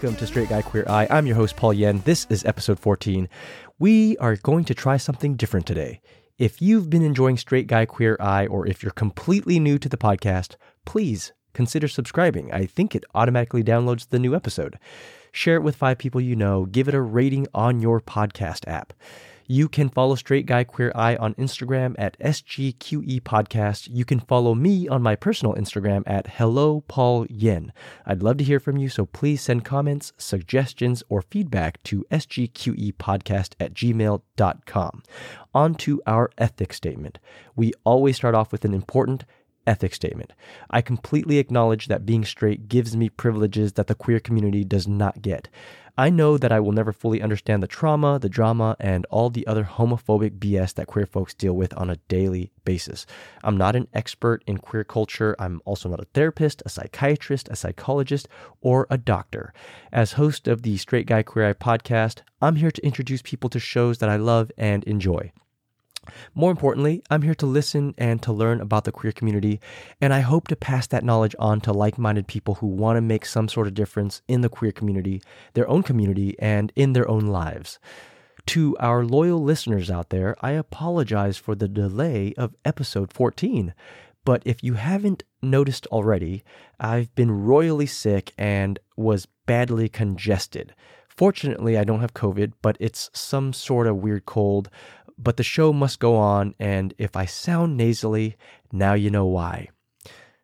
Welcome to Straight Guy Queer Eye. I'm your host, Paul Yen. This is episode 14. We are going to try something different today. If you've been enjoying Straight Guy Queer Eye, or if you're completely new to the podcast, please consider subscribing. I think it automatically downloads the new episode. Share it with five people you know. Give it a rating on your podcast app. You can follow Straight Guy Queer Eye on Instagram at SGQE Podcast. You can follow me on my personal Instagram at Hello Paul Yen. I'd love to hear from you, so please send comments, suggestions, or feedback to sgqepodcast at gmail.com. On to our ethics statement. We always start off with an important ethics statement. I completely acknowledge that being straight gives me privileges that the queer community does not get. I know that I will never fully understand the trauma, the drama, and all the other homophobic BS that queer folks deal with on a daily basis. I'm not an expert in queer culture. I'm also not a therapist, a psychiatrist, a psychologist, or a doctor. As host of the Straight Guy Queer Eye podcast, I'm here to introduce people to shows that I love and enjoy. More importantly, I'm here to listen and to learn about the queer community, and I hope to pass that knowledge on to like minded people who want to make some sort of difference in the queer community, their own community, and in their own lives. To our loyal listeners out there, I apologize for the delay of episode 14. But if you haven't noticed already, I've been royally sick and was badly congested. Fortunately, I don't have COVID, but it's some sort of weird cold but the show must go on, and if I sound nasally, now you know why.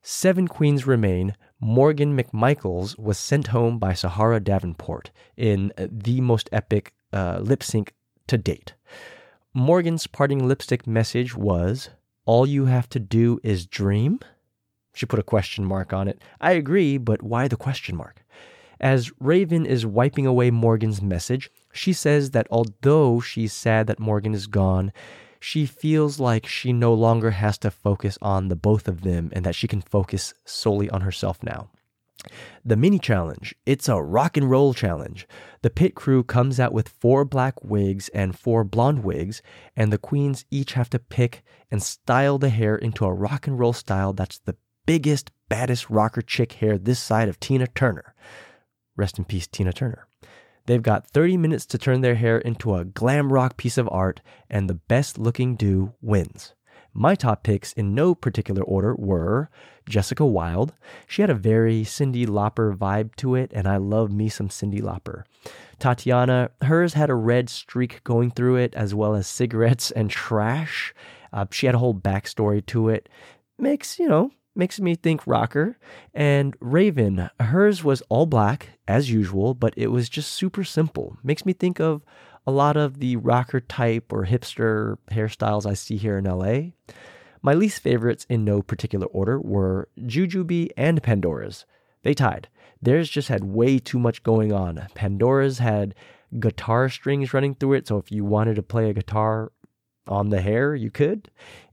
Seven queens remain. Morgan McMichaels was sent home by Sahara Davenport in the most epic uh, lip sync to date. Morgan's parting lipstick message was All you have to do is dream? She put a question mark on it. I agree, but why the question mark? As Raven is wiping away Morgan's message, she says that although she's sad that Morgan is gone, she feels like she no longer has to focus on the both of them and that she can focus solely on herself now. The mini challenge, it's a rock and roll challenge. The pit crew comes out with four black wigs and four blonde wigs, and the queens each have to pick and style the hair into a rock and roll style that's the biggest, baddest rocker chick hair this side of Tina Turner. Rest in peace, Tina Turner. They've got 30 minutes to turn their hair into a glam rock piece of art, and the best looking do wins. My top picks in no particular order were Jessica Wild. She had a very Cyndi Lauper vibe to it, and I love me some Cyndi Lauper. Tatiana, hers had a red streak going through it, as well as cigarettes and trash. Uh, she had a whole backstory to it. Makes, you know, makes me think rocker. And Raven, hers was all black as usual, but it was just super simple. Makes me think of a lot of the rocker type or hipster hairstyles I see here in LA. My least favorites in no particular order were Jujubee and Pandora's. They tied. Theirs just had way too much going on. Pandora's had guitar strings running through it, so if you wanted to play a guitar on the hair, you could.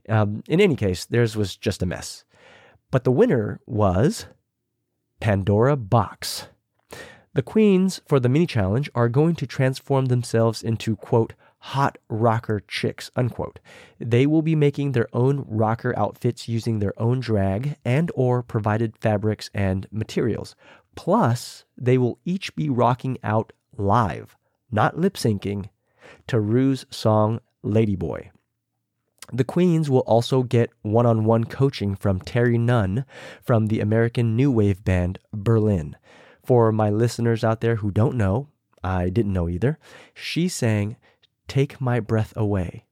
Um, in any case, theirs was just a mess. But the winner was Pandora Boxx. The queens for the mini challenge are going to transform themselves into, quote, hot rocker chicks, unquote. They will be making their own rocker outfits using their own drag and or provided fabrics and materials. Plus, they will each be rocking out live, not lip syncing, to Ru's song Ladyboy. The Queens will also get one on one coaching from Terry Nunn from the American New Wave band Berlin. For my listeners out there who don't know, I didn't know either, she sang Take My Breath Away.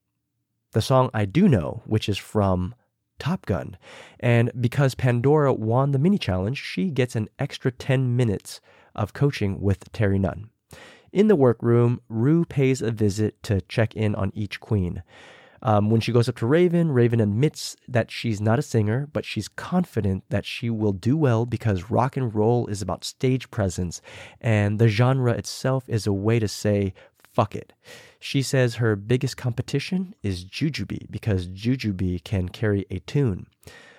The song I do know, which is from Top Gun. And because Pandora won the mini challenge, she gets an extra 10 minutes of coaching with Terry Nunn. In the workroom, Ru pays a visit to check in on each queen. Um, when she goes up to Raven, Raven admits that she's not a singer, but she's confident that she will do well because rock and roll is about stage presence, and the genre itself is a way to say, fuck it. She says her biggest competition is Jujubee because Jujubee can carry a tune.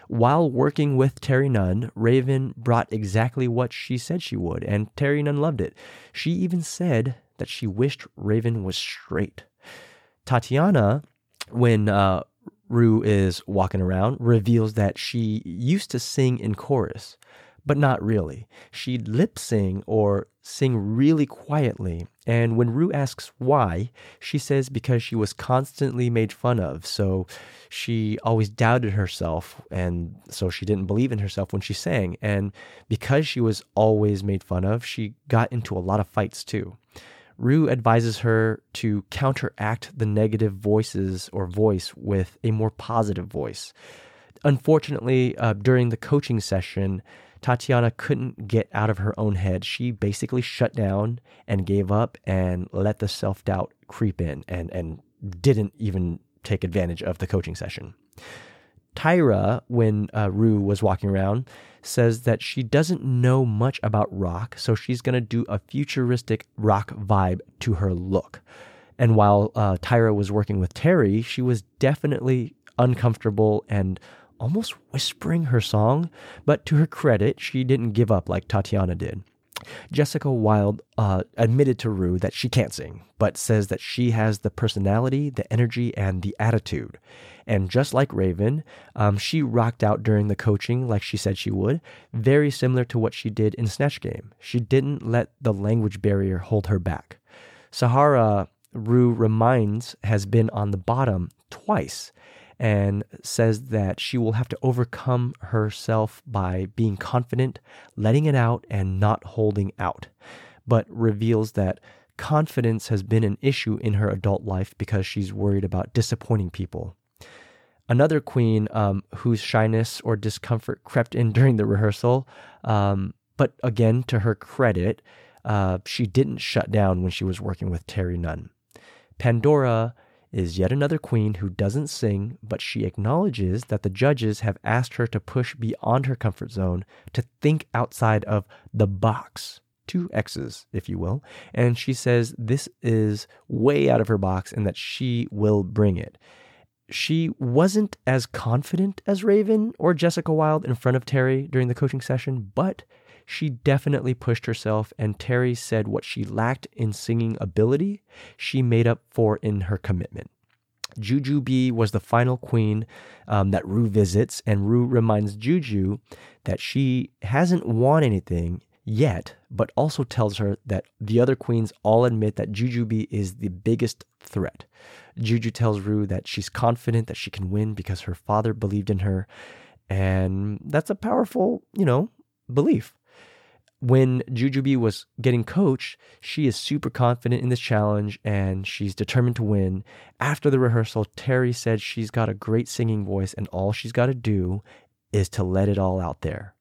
While working with Terry Nunn, Raven brought exactly what she said she would, and Terry Nunn loved it. She even said that she wished Raven was straight. Tatiana when uh, Ru is walking around, reveals that she used to sing in chorus, but not really. She'd lip sing or sing really quietly. And when Ru asks why, she says because she was constantly made fun of. So she always doubted herself. And so she didn't believe in herself when she sang. And because she was always made fun of, she got into a lot of fights too. Ru advises her to counteract the negative voices or voice with a more positive voice. Unfortunately, uh, during the coaching session, Tatiana couldn't get out of her own head. She basically shut down and gave up and let the self doubt creep in and, and didn't even take advantage of the coaching session. Tyra, when uh, Ru was walking around, says that she doesn't know much about rock, so she's going to do a futuristic rock vibe to her look. And while uh, Tyra was working with Terry, she was definitely uncomfortable and almost whispering her song, but to her credit, she didn't give up like Tatiana did. Jessica Wild uh, admitted to Ru that she can't sing, but says that she has the personality, the energy, and the attitude. And just like Raven, um, she rocked out during the coaching like she said she would, very similar to what she did in Snatch Game. She didn't let the language barrier hold her back. Sahara, Ru reminds, has been on the bottom twice and says that she will have to overcome herself by being confident, letting it out, and not holding out. But reveals that confidence has been an issue in her adult life because she's worried about disappointing people. Another queen um, whose shyness or discomfort crept in during the rehearsal, um, but again, to her credit, uh, she didn't shut down when she was working with Terry Nunn. Pandora is yet another queen who doesn't sing, but she acknowledges that the judges have asked her to push beyond her comfort zone, to think outside of the box. Two X's, if you will. And she says this is way out of her box and that she will bring it. She wasn't as confident as Raven or Jessica Wild in front of Terry during the coaching session, but she definitely pushed herself, and Terry said what she lacked in singing ability, she made up for in her commitment. Jujubee was the final queen um, that Ru visits, and Ru reminds Juju that she hasn't won anything yet, but also tells her that the other queens all admit that Juju Jujubee is the biggest threat. Juju tells Ru that she's confident that she can win because her father believed in her, and that's a powerful, you know, belief when Jujubee was getting coached, she is super confident in this challenge and she's determined to win. After the rehearsal, Terry said she's got a great singing voice and all she's got to do is to let it all out there.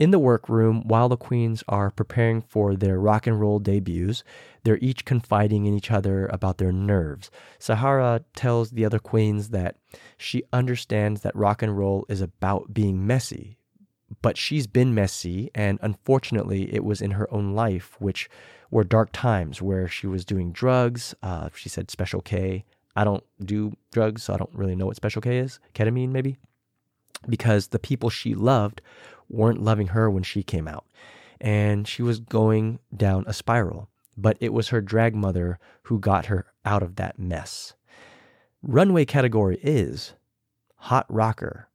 In the workroom, while the queens are preparing for their rock and roll debuts, they're each confiding in each other about their nerves. Sahara tells the other queens that she understands that rock and roll is about being messy, but she's been messy and unfortunately it was in her own life which were dark times where she was doing drugs uh, she said special k. I don't do drugs so i don't really know what special k is. Ketamine maybe? Because the people she loved weren't loving her when she came out. And she was going down a spiral but it was her drag mother who got her out of that mess. Runway category is hot rocker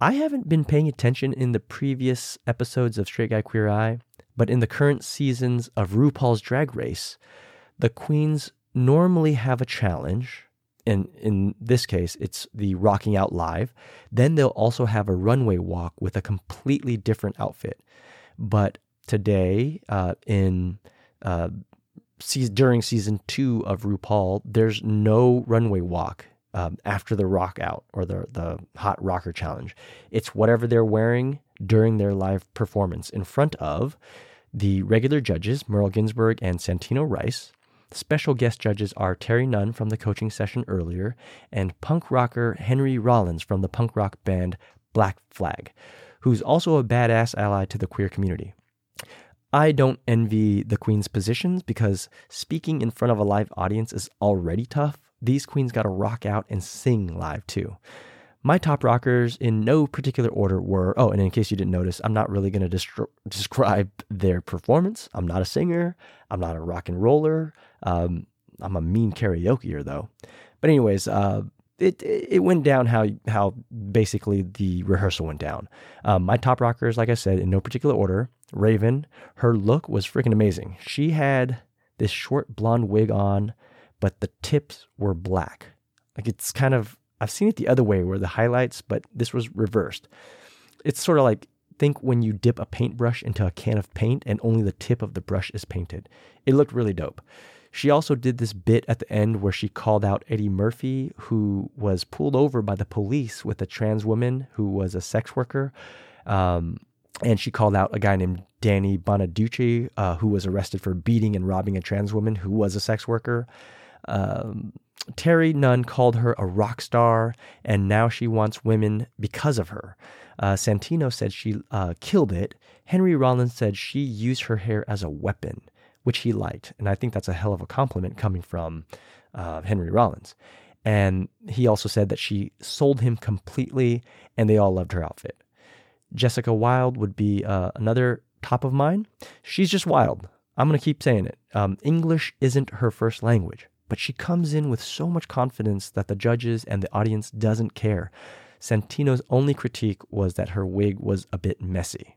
I haven't been paying attention in the previous episodes of Straight Guy Queer Eye, but in the current seasons of RuPaul's Drag Race, the queens normally have a challenge. And in this case, it's the rocking out live. Then they'll also have a runway walk with a completely different outfit. But today, uh, in uh, during season two of RuPaul, there's no runway walk um, after the rock out or the the hot rocker challenge. It's whatever they're wearing during their live performance in front of the regular judges, Merle Ginsberg and Santino Rice. Special guest judges are Terry Nunn from the coaching session earlier and punk rocker Henry Rollins from the punk rock band Black Flag, who's also a badass ally to the queer community. I don't envy the Queen's positions because speaking in front of a live audience is already tough, these queens got to rock out and sing live too. My top rockers in no particular order were oh, and in case you didn't notice, I'm not really going to describe their performance. I'm not a singer. I'm not a rock and roller. Um, I'm a mean karaokeer though. But anyways, uh, it it went down how how basically the rehearsal went down. Um, my top rockers, like I said, in no particular order. Raven, her look was freaking amazing. She had this short blonde wig on, but the tips were black. Like it's kind of I've seen it the other way where the highlights, but this was reversed. It's sort of like think when you dip a paintbrush into a can of paint and only the tip of the brush is painted. It looked really dope. She also did this bit at the end where she called out Eddie Murphy, who was pulled over by the police with a trans woman who was a sex worker. Um, and she called out a guy named Danny Bonaduce, uh, who was arrested for beating and robbing a trans woman who was a sex worker. Um, Terry Nunn called her a rock star, and now she wants women because of her. Uh, Santino said she uh, killed it. Henry Rollins said she used her hair as a weapon, which he liked. And I think that's a hell of a compliment coming from uh, Henry Rollins. And he also said that she sold him completely, and they all loved her outfit. Jessica Wild would be uh, another top of mine. She's just wild. I'm going to keep saying it. Um, English isn't her first language, but she comes in with so much confidence that the judges and the audience doesn't care. Santino's only critique was that her wig was a bit messy.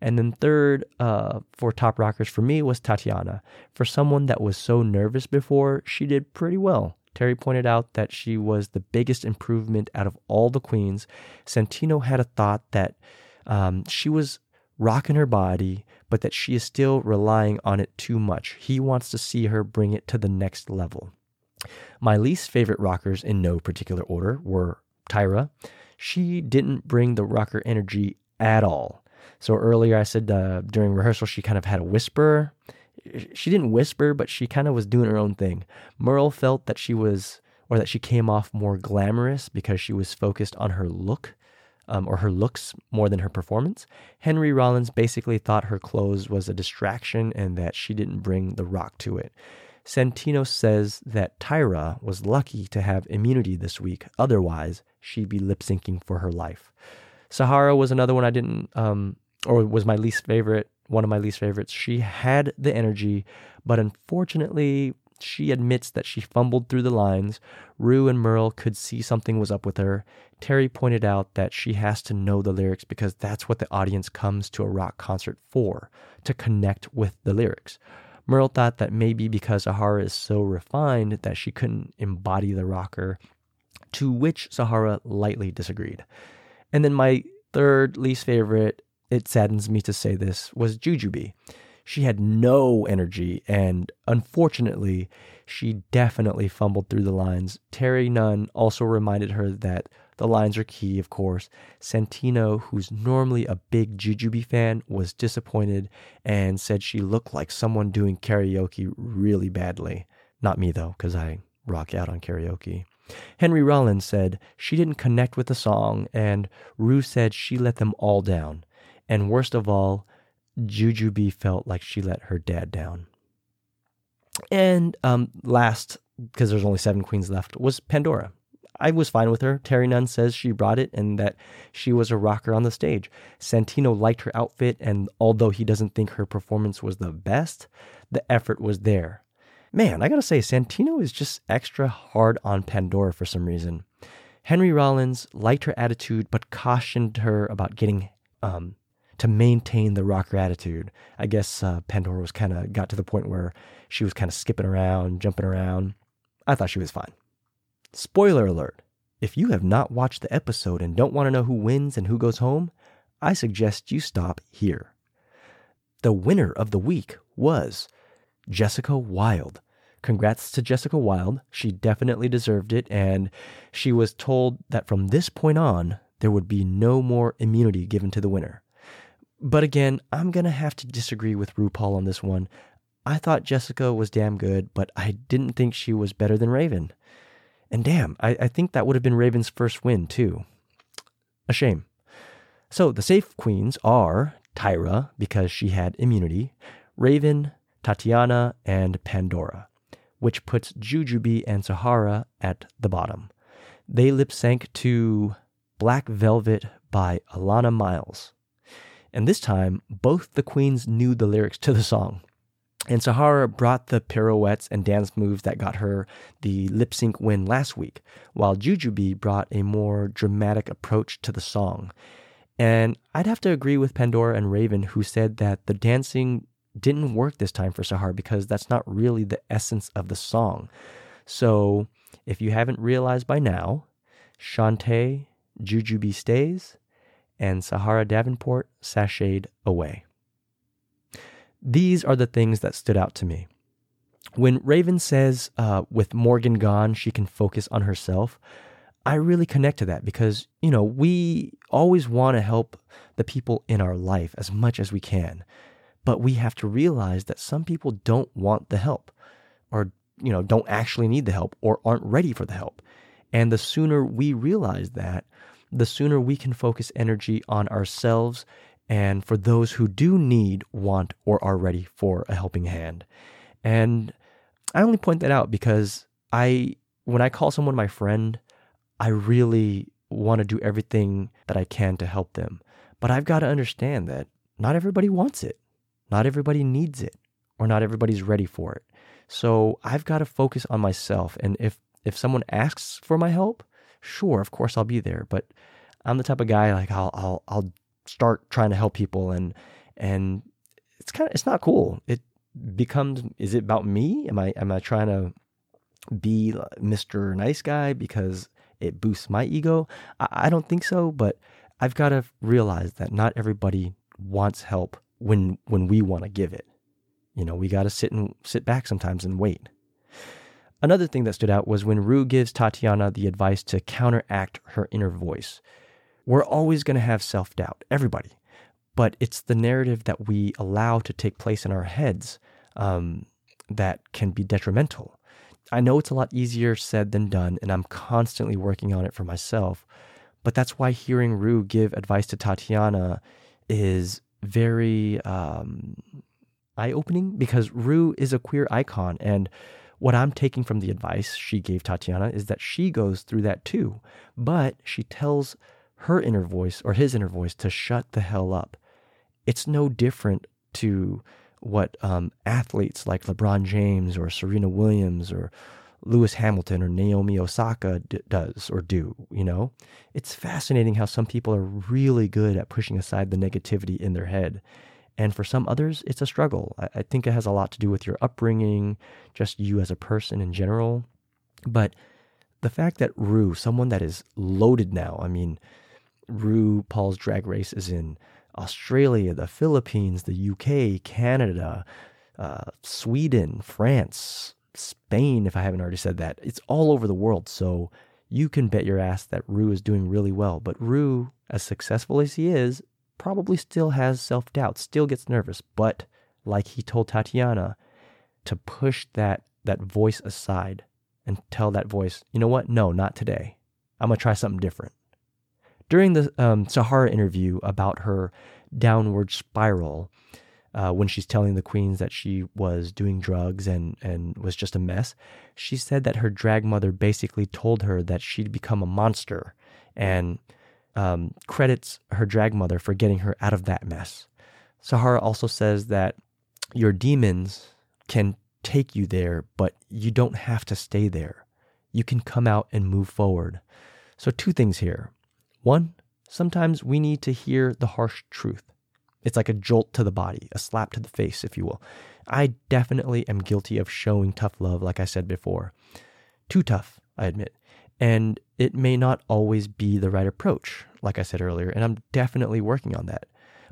And then third, uh, for top rockers for me was Tatiana. For someone that was so nervous before, she did pretty well. Terry pointed out that she was the biggest improvement out of all the queens. Santino had a thought that um, she was rocking her body, but that she is still relying on it too much. He wants to see her bring it to the next level. My least favorite rockers, in no particular order, were Tyra, she didn't bring the rocker energy at all. So earlier I said uh, during rehearsal she kind of had a whisper. She didn't whisper, but she kind of was doing her own thing. Merle felt that she was, or that she came off more glamorous because she was focused on her look. Um, or her looks more than her performance. Henry Rollins basically thought her clothes was a distraction and that she didn't bring the rock to it. Santino says that Tyra was lucky to have immunity this week. Otherwise, she'd be lip syncing for her life. Sahara was another one I didn't, um, or was my least favorite, one of my least favorites. She had the energy, but unfortunately, she admits that she fumbled through the lines. Ru and Merle could see something was up with her. Terry pointed out that she has to know the lyrics because that's what the audience comes to a rock concert for, to connect with the lyrics. Merle thought that maybe because Sahara is so refined that she couldn't embody the rocker, to which Sahara lightly disagreed. And then my third least favorite, it saddens me to say this, was Jujubee. She had no energy, and unfortunately, she definitely fumbled through the lines. Terry Nunn also reminded her that the lines are key, of course. Santino, who's normally a big Jujubee fan, was disappointed and said she looked like someone doing karaoke really badly. Not me, though, because I rock out on karaoke. Henry Rollins said she didn't connect with the song, and Ru said she let them all down. And worst of all, Jujubee felt like she let her dad down. And um, last, because there's only seven queens left, was Pandora. I was fine with her. Terry Nunn says she brought it and that she was a rocker on the stage. Santino liked her outfit, and although he doesn't think her performance was the best, the effort was there. Man, I gotta say, Santino is just extra hard on Pandora for some reason. Henry Rollins liked her attitude, but cautioned her about getting um, to maintain the rocker attitude. I guess uh, Pandora was kind of got to the point where she was kind of skipping around, jumping around. I thought she was fine. Spoiler alert if you have not watched the episode and don't want to know who wins and who goes home, I suggest you stop here. The winner of the week was Jessica Wild. Congrats to Jessica Wild. She definitely deserved it, and she was told that from this point on, there would be no more immunity given to the winner. But again, I'm going to have to disagree with RuPaul on this one. I thought Jessica was damn good, but I didn't think she was better than Raven. And damn, I, I think that would have been Raven's first win, too. A shame. So the safe queens are Tyra, because she had immunity, Raven, Tatiana, and Pandora, which puts Jujubee and Sahara at the bottom. They lip sync to Black Velvet by Alannah Myles. And this time, both the queens knew the lyrics to the song. And Sahara brought the pirouettes and dance moves that got her the lip sync win last week, while Jujubee brought a more dramatic approach to the song. And I'd have to agree with Pandora and Raven, who said that the dancing didn't work this time for Sahara because that's not really the essence of the song. So if you haven't realized by now, Shantay, Jujubee stays, and Sahara Davenport sashayed away. These are the things that stood out to me. When Raven says, uh, with Morgan gone, she can focus on herself, I really connect to that because, you know, we always want to help the people in our life as much as we can. But we have to realize that some people don't want the help or, you know, don't actually need the help or aren't ready for the help. And the sooner we realize that, the sooner we can focus energy on ourselves and for those who do need, want, or are ready for a helping hand. And I only point that out because I, when I call someone my friend, I really want to do everything that I can to help them. But I've got to understand that not everybody wants it, not everybody needs it, or not everybody's ready for it. So I've got to focus on myself. And if if someone asks for my help, sure, of course I'll be there. But I'm the type of guy like I'll I'll I'll start trying to help people and and it's kind of it's not cool. It becomes is it about me? Am I am I trying to be Mr. Nice Guy because it boosts my ego? I, I don't think so, but I've got to realize that not everybody wants help when when we want to give it. You know, we got to sit and sit back sometimes and wait. Another thing that stood out was when Ru gives Tatiana the advice to counteract her inner voice. We're always going to have self doubt, everybody. But it's the narrative that we allow to take place in our heads um, that can be detrimental. I know it's a lot easier said than done, and I'm constantly working on it for myself. But that's why hearing Ru give advice to Tatiana is very um, eye opening because Ru is a queer icon. And what I'm taking from the advice she gave Tatiana is that she goes through that too. But she tells her inner voice or his inner voice to shut the hell up. It's no different to what um, athletes like LeBron James or Serena Williams or Lewis Hamilton or Naomi Osaka d- does or do, you know? It's fascinating how some people are really good at pushing aside the negativity in their head. And for some others, it's a struggle. I, I think it has a lot to do with your upbringing, just you as a person in general. But the fact that Ru, someone that is loaded now, I mean, RuPaul's drag race is in Australia, the Philippines, the UK, Canada, uh, Sweden, France, Spain, if I haven't already said that. It's all over the world. So you can bet your ass that Ru is doing really well. But Ru, as successful as he is, probably still has self doubt, still gets nervous. But like he told Tatiana, to push that that voice aside and tell that voice, you know what? No, not today. I'm gonna try something different. During the um, Sahara interview about her downward spiral, uh, when she's telling the queens that she was doing drugs and, and was just a mess, she said that her drag mother basically told her that she'd become a monster and um, credits her drag mother for getting her out of that mess. Sahara also says that your demons can take you there, but you don't have to stay there. You can come out and move forward. So, two things here. One, sometimes we need to hear the harsh truth. It's like a jolt to the body, a slap to the face, if you will. I definitely am guilty of showing tough love, like I said before. Too tough, I admit. And it may not always be the right approach, like I said earlier, and I'm definitely working on that.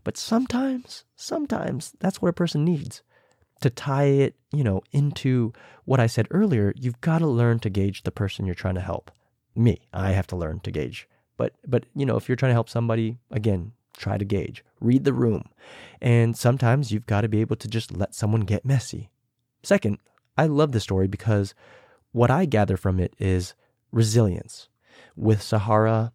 But sometimes, sometimes that's what a person needs. To tie it, you know, into what I said earlier, you've got to learn to gauge the person you're trying to help. Me, I have to learn to gauge but but you know, if you're trying to help somebody, again, try to gauge, read the room. And sometimes you've got to be able to just let someone get messy. Second, I love the story because what I gather from it is resilience. With Sahara,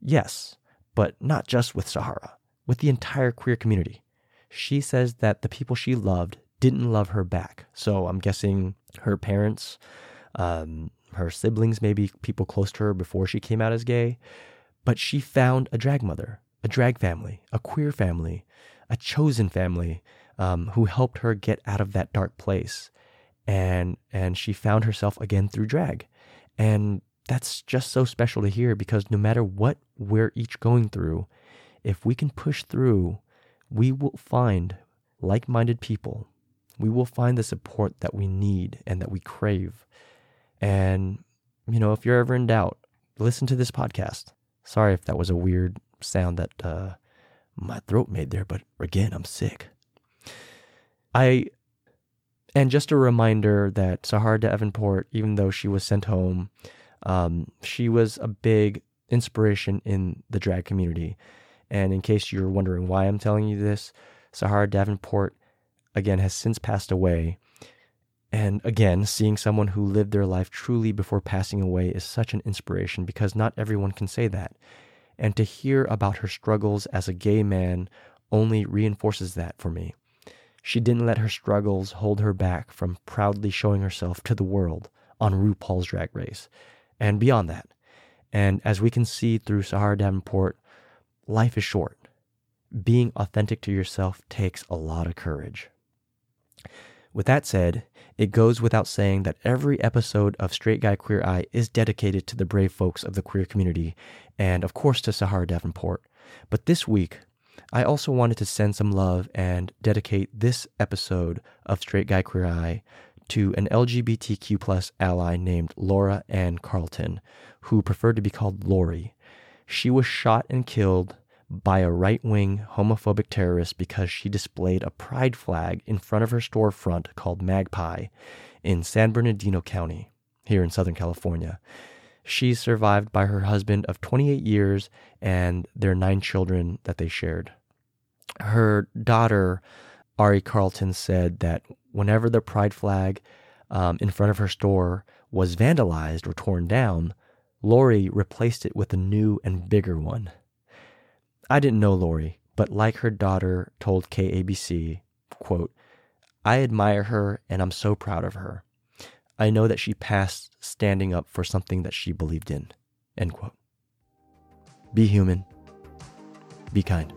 yes, but not just with Sahara, with the entire queer community. She says that the people she loved didn't love her back. So I'm guessing her parents, um, her siblings, maybe people close to her before she came out as gay, but she found a drag mother, a drag family, a queer family, a chosen family, um, who helped her get out of that dark place. And, and she found herself again through drag. And that's just so special to hear because no matter what we're each going through, if we can push through, we will find like minded people. We will find the support that we need and that we crave. And, you know, if you're ever in doubt, listen to this podcast. Sorry if that was a weird sound that uh, my throat made there, but again, I'm sick. I, and just a reminder that Sahara Davenport, even though she was sent home, um, she was a big inspiration in the drag community. And in case you're wondering why I'm telling you this, Sahara Davenport, again, has since passed away. And again, seeing someone who lived their life truly before passing away is such an inspiration because not everyone can say that. And to hear about her struggles as a gay man only reinforces that for me. She didn't let her struggles hold her back from proudly showing herself to the world on RuPaul's Drag Race and beyond that. And as we can see through Sahara Davenport, life is short. Being authentic to yourself takes a lot of courage. With that said, it goes without saying that every episode of Straight Guy Queer Eye is dedicated to the brave folks of the queer community, and of course to Sahara Davenport. But this week, I also wanted to send some love and dedicate this episode of Straight Guy Queer Eye to an LGBTQ plus ally named Laura Ann Carleton, who preferred to be called Lauri. She was shot and killed by a right wing homophobic terrorist because she displayed a pride flag in front of her storefront called Magpie in San Bernardino County, here in Southern California. She's survived by her husband of 28 years and their nine children that they shared. Her daughter, Ari Carleton, said that whenever the pride flag um, in front of her store was vandalized or torn down, Lauri replaced it with a new and bigger one. I didn't know Lauri, but like her daughter told KABC, quote, I admire her and I'm so proud of her. I know that she passed standing up for something that she believed in. End quote. Be human. Be kind.